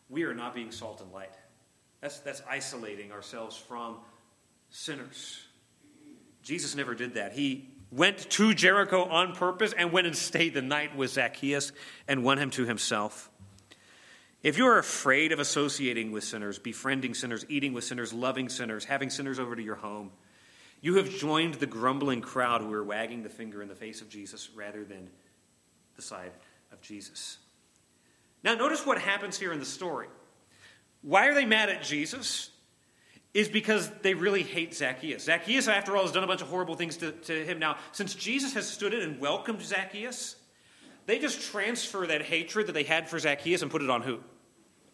We are not being salt and light. That's, that's isolating ourselves from sinners. Jesus never did that. He went to Jericho on purpose and went and stayed the night with Zacchaeus and won him to himself. If you are afraid of associating with sinners, befriending sinners, eating with sinners, loving sinners, having sinners over to your home, you have joined the grumbling crowd who are wagging the finger in the face of Jesus rather than the side of Jesus. Now, notice what happens here in the story. Why are they mad at Jesus? Is because they really hate Zacchaeus. Zacchaeus, after all, has done a bunch of horrible things to, to him. Now, since Jesus has stood in and welcomed Zacchaeus, they just transfer that hatred that they had for Zacchaeus and put it on who?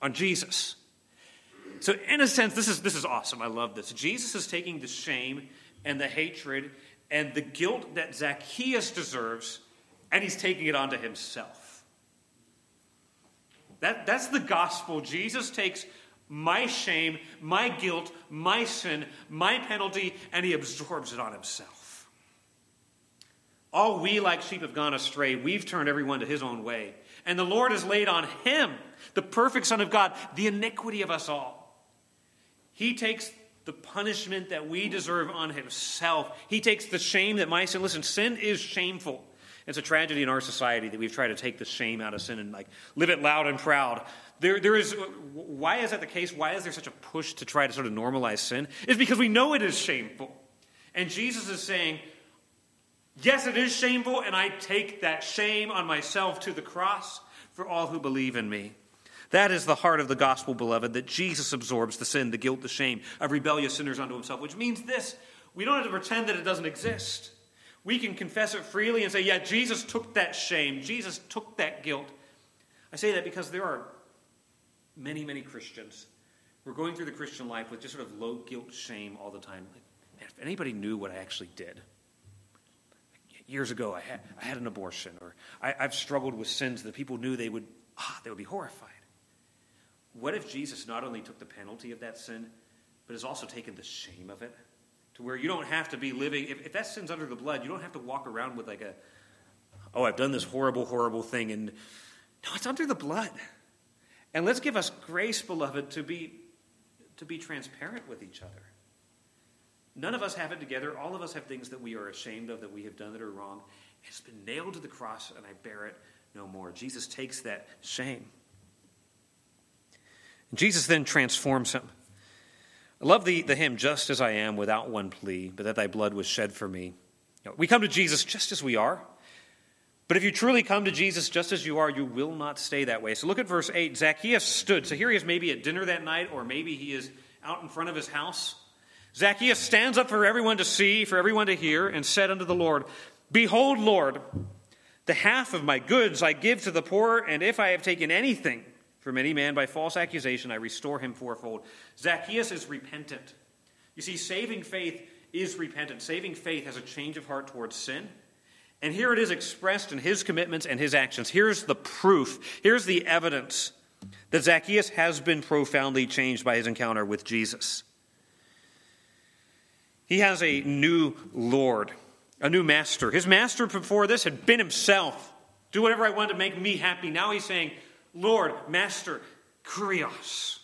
On Jesus. So, in a sense, this is, this is awesome. I love this. Jesus is taking the shame and the hatred and the guilt that Zacchaeus deserves, and he's taking it onto himself. That, that's the gospel. Jesus takes my shame, my guilt, my sin, my penalty, and he absorbs it on himself. All we like sheep have gone astray. We've turned everyone to his own way. And the Lord has laid on him, the perfect Son of God, the iniquity of us all. He takes the punishment that we deserve on himself. He takes the shame that my sin, listen, sin is shameful. It's a tragedy in our society that we've tried to take the shame out of sin and like live it loud and proud. There, there is, uh, why is that the case? Why is there such a push to try to sort of normalize sin? It's because we know it is shameful. And Jesus is saying, yes, it is shameful, and I take that shame on myself to the cross for all who believe in me. That is the heart of the gospel, beloved, that Jesus absorbs the sin, the guilt, the shame of rebellious sinners unto himself, which means this we don't have to pretend that it doesn't exist. We can confess it freely and say, yeah, Jesus took that shame, Jesus took that guilt. I say that because there are many, many Christians who are going through the Christian life with just sort of low guilt shame all the time. Like, man, if anybody knew what I actually did, years ago I had, I had an abortion, or I, have struggled with sins that people knew they would, ah, they would be horrified. What if Jesus not only took the penalty of that sin, but has also taken the shame of it? To where you don't have to be living, if, if that sin's under the blood, you don't have to walk around with like a, oh, I've done this horrible, horrible thing. And no, it's under the blood. And let's give us grace, beloved, to be, to be transparent with each other. None of us have it together. All of us have things that we are ashamed of, that we have done that are wrong. It's been nailed to the cross, and I bear it no more. Jesus takes that shame. Jesus then transforms him. I love the, the hymn, Just as I am, without one plea, but that thy blood was shed for me. You know, we come to Jesus just as we are. But if you truly come to Jesus just as you are, you will not stay that way. So look at verse 8. Zacchaeus stood. So here he is maybe at dinner that night, or maybe he is out in front of his house. Zacchaeus stands up for everyone to see, for everyone to hear, and said unto the Lord, Behold, Lord, the half of my goods I give to the poor, and if I have taken anything from any man by false accusation, I restore him fourfold. Zacchaeus is repentant. You see, saving faith is repentant. Saving faith has a change of heart towards sin and here it is expressed in his commitments and his actions. Here's the proof, here's the evidence that Zacchaeus has been profoundly changed by his encounter with Jesus. He has a new Lord, a new master. His master before this had been himself. Do whatever I want to make me happy. Now he's saying, Lord, Master, Kurios.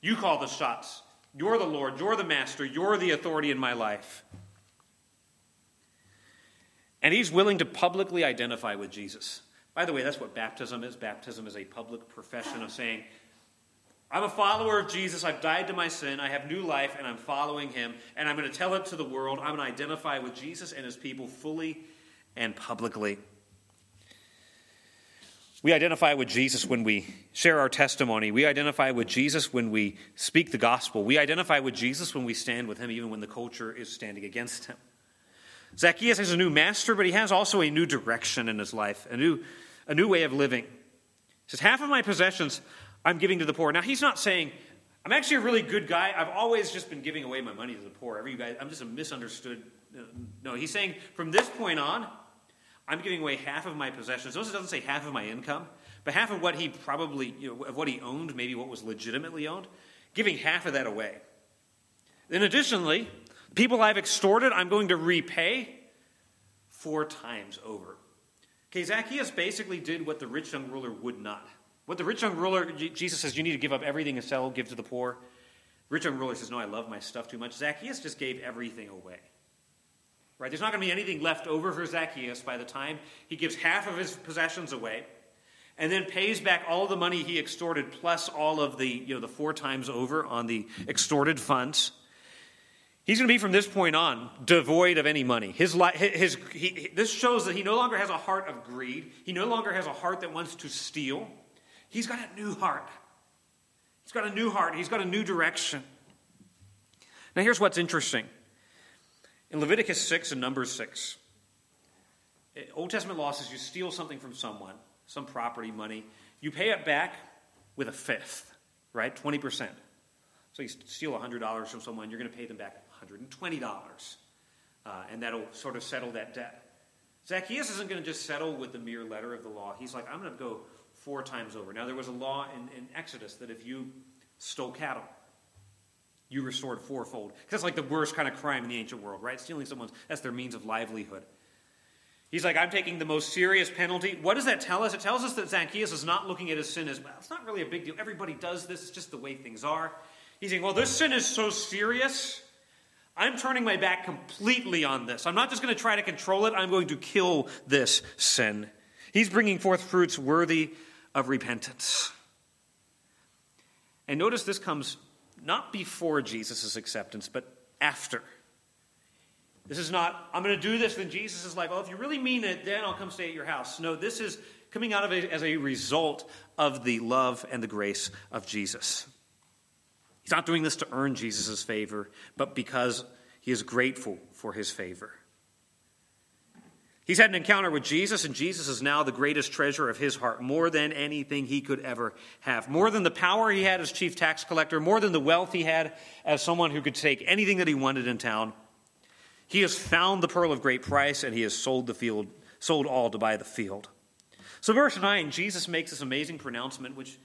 You call the shots. You're the Lord. You're the master. You're the authority in my life. And he's willing to publicly identify with Jesus. By the way, that's what baptism is. Baptism is a public profession of saying, I'm a follower of Jesus. I've died to my sin. I have new life, and I'm following him. And I'm going to tell it to the world. I'm going to identify with Jesus and his people fully and publicly. We identify with Jesus when we share our testimony. We identify with Jesus when we speak the gospel. We identify with Jesus when we stand with him, even when the culture is standing against him. Zacchaeus has a new master, but he has also a new direction in his life, a new, a new way of living. He says, Half of my possessions I'm giving to the poor. Now, he's not saying, I'm actually a really good guy. I've always just been giving away my money to the poor. Every guy, I'm just a misunderstood. Uh, no, he's saying, from this point on, I'm giving away half of my possessions. Notice it doesn't say half of my income, but half of what he probably, you know, of what he owned, maybe what was legitimately owned, giving half of that away. Then, additionally, people I've extorted, I'm going to repay four times over. Okay, Zacchaeus basically did what the rich young ruler would not. What the rich young ruler, Jesus says, you need to give up everything and sell, give to the poor. Rich young ruler says, no, I love my stuff too much. Zacchaeus just gave everything away. Right? There's not going to be anything left over for Zacchaeus by the time he gives half of his possessions away and then pays back all the money he extorted plus all of the, you know, the four times over on the extorted funds. He's going to be from this point on devoid of any money. His, his, he, this shows that he no longer has a heart of greed. He no longer has a heart that wants to steal. He's got a new heart. He's got a new heart. He's got a new direction. Now, here's what's interesting in Leviticus 6 and Numbers 6, eh, Old Testament law says you steal something from someone, some property, money, you pay it back with a fifth, right? 20%. So you steal $100 from someone, you're going to pay them back $120. Uh, and that'll sort of settle that debt. Zacchaeus isn't going to just settle with the mere letter of the law. He's like, I'm going to go four times over. Now, there was a law in, in Exodus that if you stole cattle, you restored fourfold. That's like the worst kind of crime in the ancient world, right? Stealing someone's, that's their means of livelihood. He's like, I'm taking the most serious penalty. What does that tell us? It tells us that Zacchaeus is not looking at his sin as, well, it's not really a big deal. Everybody does this, it's just the way things are. He's saying, well, this sin is so serious, I'm turning my back completely on this. I'm not just going to try to control it, I'm going to kill this sin. He's bringing forth fruits worthy of repentance. And notice this comes not before Jesus' acceptance, but after. This is not, I'm going to do this, then Jesus is like, oh, if you really mean it, then I'll come stay at your house. No, this is coming out of it as a result of the love and the grace of Jesus. He's not doing this to earn Jesus' favor, but because he is grateful for his favor. He's had an encounter with Jesus, and Jesus is now the greatest treasure of his heart, more than anything he could ever have. More than the power he had as chief tax collector, more than the wealth he had as someone who could take anything that he wanted in town. He has found the pearl of great price, and he has sold the field, sold all to buy the field. So, verse 9, Jesus makes this amazing pronouncement, which,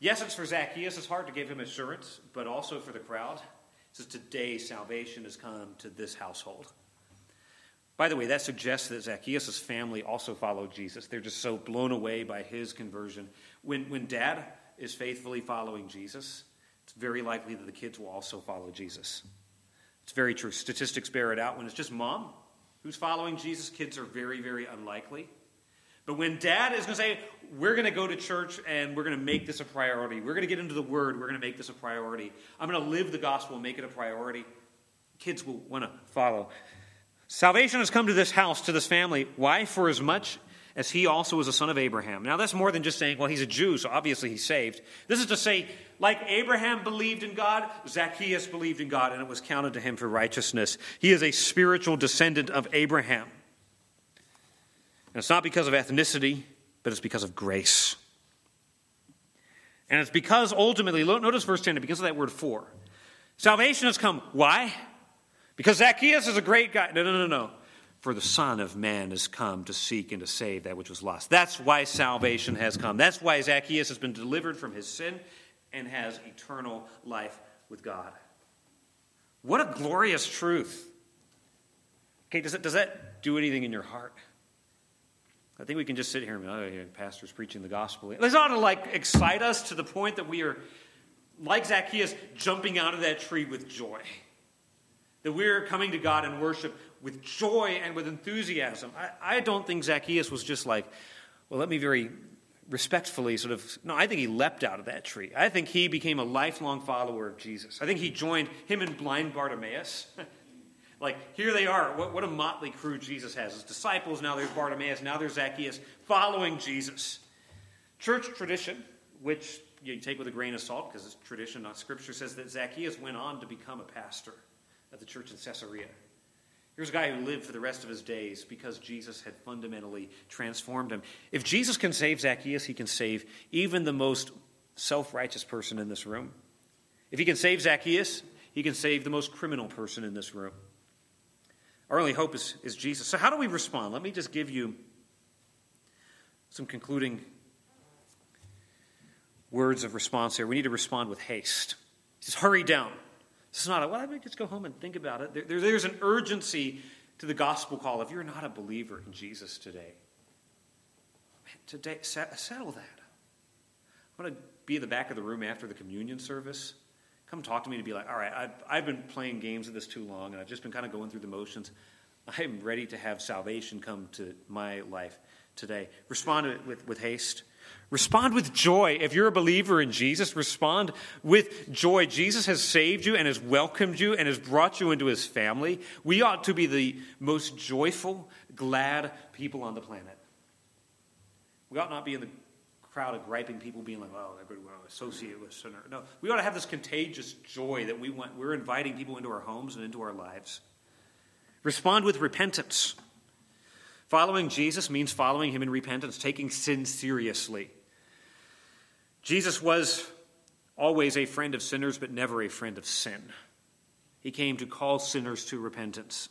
yes, it's for Zacchaeus. It's hard to give him assurance, but also for the crowd. It says, Today salvation has come to this household. By the way, that suggests that Zacchaeus' family also followed Jesus. They're just so blown away by his conversion. When, when dad is faithfully following Jesus, it's very likely that the kids will also follow Jesus. It's very true. Statistics bear it out. When it's just mom who's following Jesus, kids are very, very unlikely. But when dad is going to say, we're going to go to church and we're going to make this a priority, we're going to get into the word, we're going to make this a priority, I'm going to live the gospel and make it a priority, kids will want to follow. Salvation has come to this house, to this family. Why? For as much as he also was a son of Abraham. Now, that's more than just saying, well, he's a Jew, so obviously he's saved. This is to say, like Abraham believed in God, Zacchaeus believed in God, and it was counted to him for righteousness. He is a spiritual descendant of Abraham. And it's not because of ethnicity, but it's because of grace. And it's because ultimately, notice verse 10, because of that word for. Salvation has come. Why? Because Zacchaeus is a great guy. No, no, no, no. For the Son of Man has come to seek and to save that which was lost. That's why salvation has come. That's why Zacchaeus has been delivered from his sin and has eternal life with God. What a glorious truth. Okay, does, it, does that do anything in your heart? I think we can just sit here and oh, yeah, pastor's preaching the gospel. This ought to like excite us to the point that we are, like Zacchaeus, jumping out of that tree with joy. That we're coming to God in worship with joy and with enthusiasm. I, I don't think Zacchaeus was just like, well, let me very respectfully sort of, no, I think he leapt out of that tree. I think he became a lifelong follower of Jesus. I think he joined him and blind Bartimaeus. like, here they are. What, what a motley crew Jesus has. His disciples, now there's Bartimaeus, now there's Zacchaeus, following Jesus. Church tradition, which you take with a grain of salt because it's tradition, not scripture, says that Zacchaeus went on to become a pastor at the church in Caesarea. Here's a guy who lived for the rest of his days because Jesus had fundamentally transformed him. If Jesus can save Zacchaeus, he can save even the most self righteous person in this room. If he can save Zacchaeus, he can save the most criminal person in this room. Our only hope is, is Jesus. So, how do we respond? Let me just give you some concluding words of response here. We need to respond with haste. Just hurry down. This is not a, well, let me just go home and think about it. There, there, there's an urgency to the gospel call. If you're not a believer in Jesus today, man, today, settle that. I'm going to be in the back of the room after the communion service. Come talk to me to be like, all right, I've, I've been playing games of this too long, and I've just been kind of going through the motions. I'm ready to have salvation come to my life today. Respond with, with haste. Respond with joy. If you're a believer in Jesus, respond with joy. Jesus has saved you and has welcomed you and has brought you into his family. We ought to be the most joyful, glad people on the planet. We ought not be in the crowd of griping people being like, oh, they're to associate with sinner. No, we ought to have this contagious joy that we want, we're inviting people into our homes and into our lives. Respond with repentance. Following Jesus means following him in repentance, taking sin seriously. Jesus was always a friend of sinners, but never a friend of sin. He came to call sinners to repentance.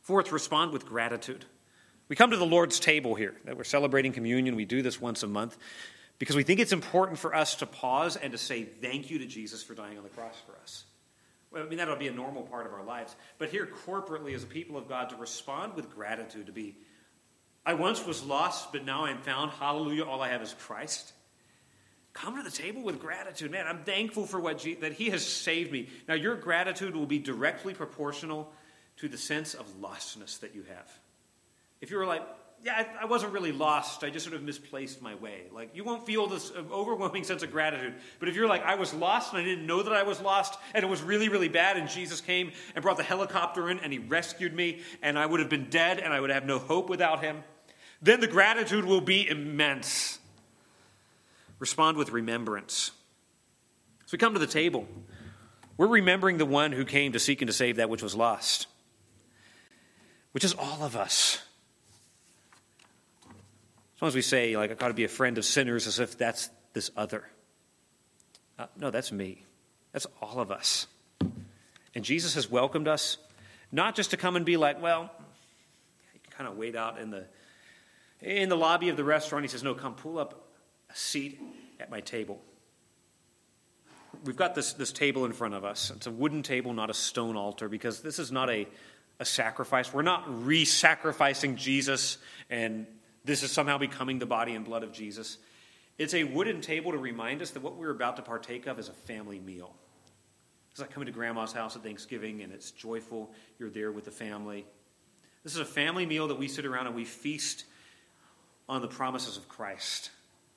Fourth, respond with gratitude. We come to the Lord's table here, that we're celebrating communion. We do this once a month because we think it's important for us to pause and to say thank you to Jesus for dying on the cross for us. Well, I mean, that'll be a normal part of our lives. But here, corporately, as a people of God, to respond with gratitude, to be, I once was lost, but now I'm found. Hallelujah, all I have is Christ. Come to the table with gratitude. Man, I'm thankful for what Je- that He has saved me. Now, your gratitude will be directly proportional to the sense of lostness that you have. If you were like, yeah, I, I, wasn't really lost. I just sort of misplaced my way. Like, you won't feel this uh, overwhelming sense of gratitude. But if you're like, I was lost and I didn't know that I was lost, and it was really, really bad, and Jesus came and brought the helicopter in and he rescued me, and I would have been dead and I would have no hope without him, then the gratitude will be immense. Respond with remembrance. So we come to the table, we're remembering the one who came to seek and to save that which was lost, which is all of us. Sometimes we say, like, I got to be a friend of sinners as if that's this other. Uh, no, that's me. That's all of us. And Jesus has welcomed us not just to come and be like, well, you can kind of wait out in the in the lobby of the restaurant. He says, no, come pull up a seat at my table. We've got this, this table in front of us. It's a wooden table, not a stone altar, because this is not a, a sacrifice. We're not re sacrificing Jesus and this is somehow becoming the body and blood of Jesus. It's a wooden table to remind us that what we're about to partake of is a family meal. It's like coming to grandma's house at Thanksgiving and it's joyful. You're there with the family. This is a family meal that we sit around and we feast on the promises of Christ.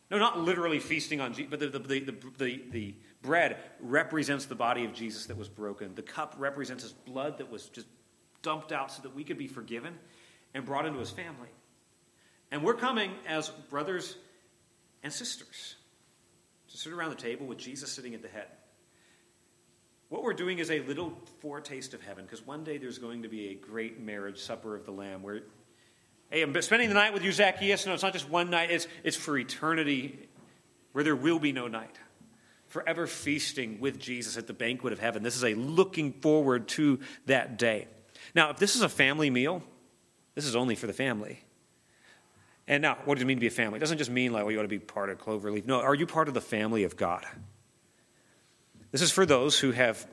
No, not literally feasting on Jesus, but the, the, the, the, the bread represents the body of Jesus that was broken. The cup represents his blood that was just dumped out so that we could be forgiven and brought into his family. And we're coming as brothers and sisters to sit around the table with Jesus sitting at the head. What we're doing is a little foretaste of heaven, because one day there's going to be a great marriage supper of the Lamb where, hey, I'm spending the night with you, Zacchaeus. No, it's not just one night, it's, it's for eternity where there will be no night. Forever feasting with Jesus at the banquet of heaven. This is a looking forward to that day. Now, if this is a family meal, this is only for the family. And now, what does it mean to be a family? It doesn't just mean like, well, you ought to be part of Cloverleaf. No, are you part of the family of God? This is for those who have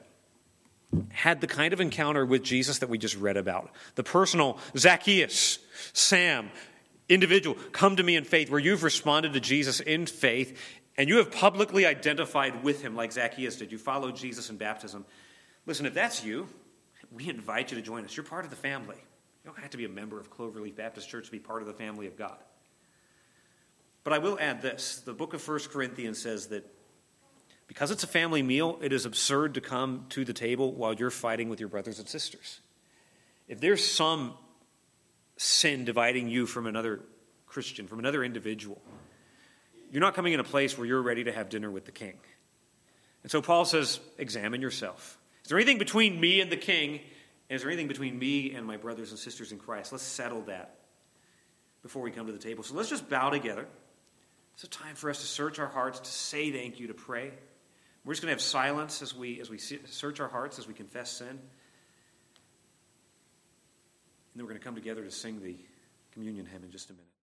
had the kind of encounter with Jesus that we just read about. The personal Zacchaeus, Sam, individual come to me in faith, where you've responded to Jesus in faith, and you have publicly identified with him like Zacchaeus did. You followed Jesus in baptism. Listen, if that's you, we invite you to join us. You're part of the family. You don't have to be a member of Cloverleaf Baptist Church to be part of the family of God. But I will add this the book of 1 Corinthians says that because it's a family meal, it is absurd to come to the table while you're fighting with your brothers and sisters. If there's some sin dividing you from another Christian, from another individual, you're not coming in a place where you're ready to have dinner with the king. And so Paul says, examine yourself. Is there anything between me and the king? Is there anything between me and my brothers and sisters in Christ? Let's settle that before we come to the table. So let's just bow together. It's a time for us to search our hearts, to say thank you, to pray. We're just going to have silence as we, as we search our hearts, as we confess sin. And then we're going to come together to sing the communion hymn in just a minute.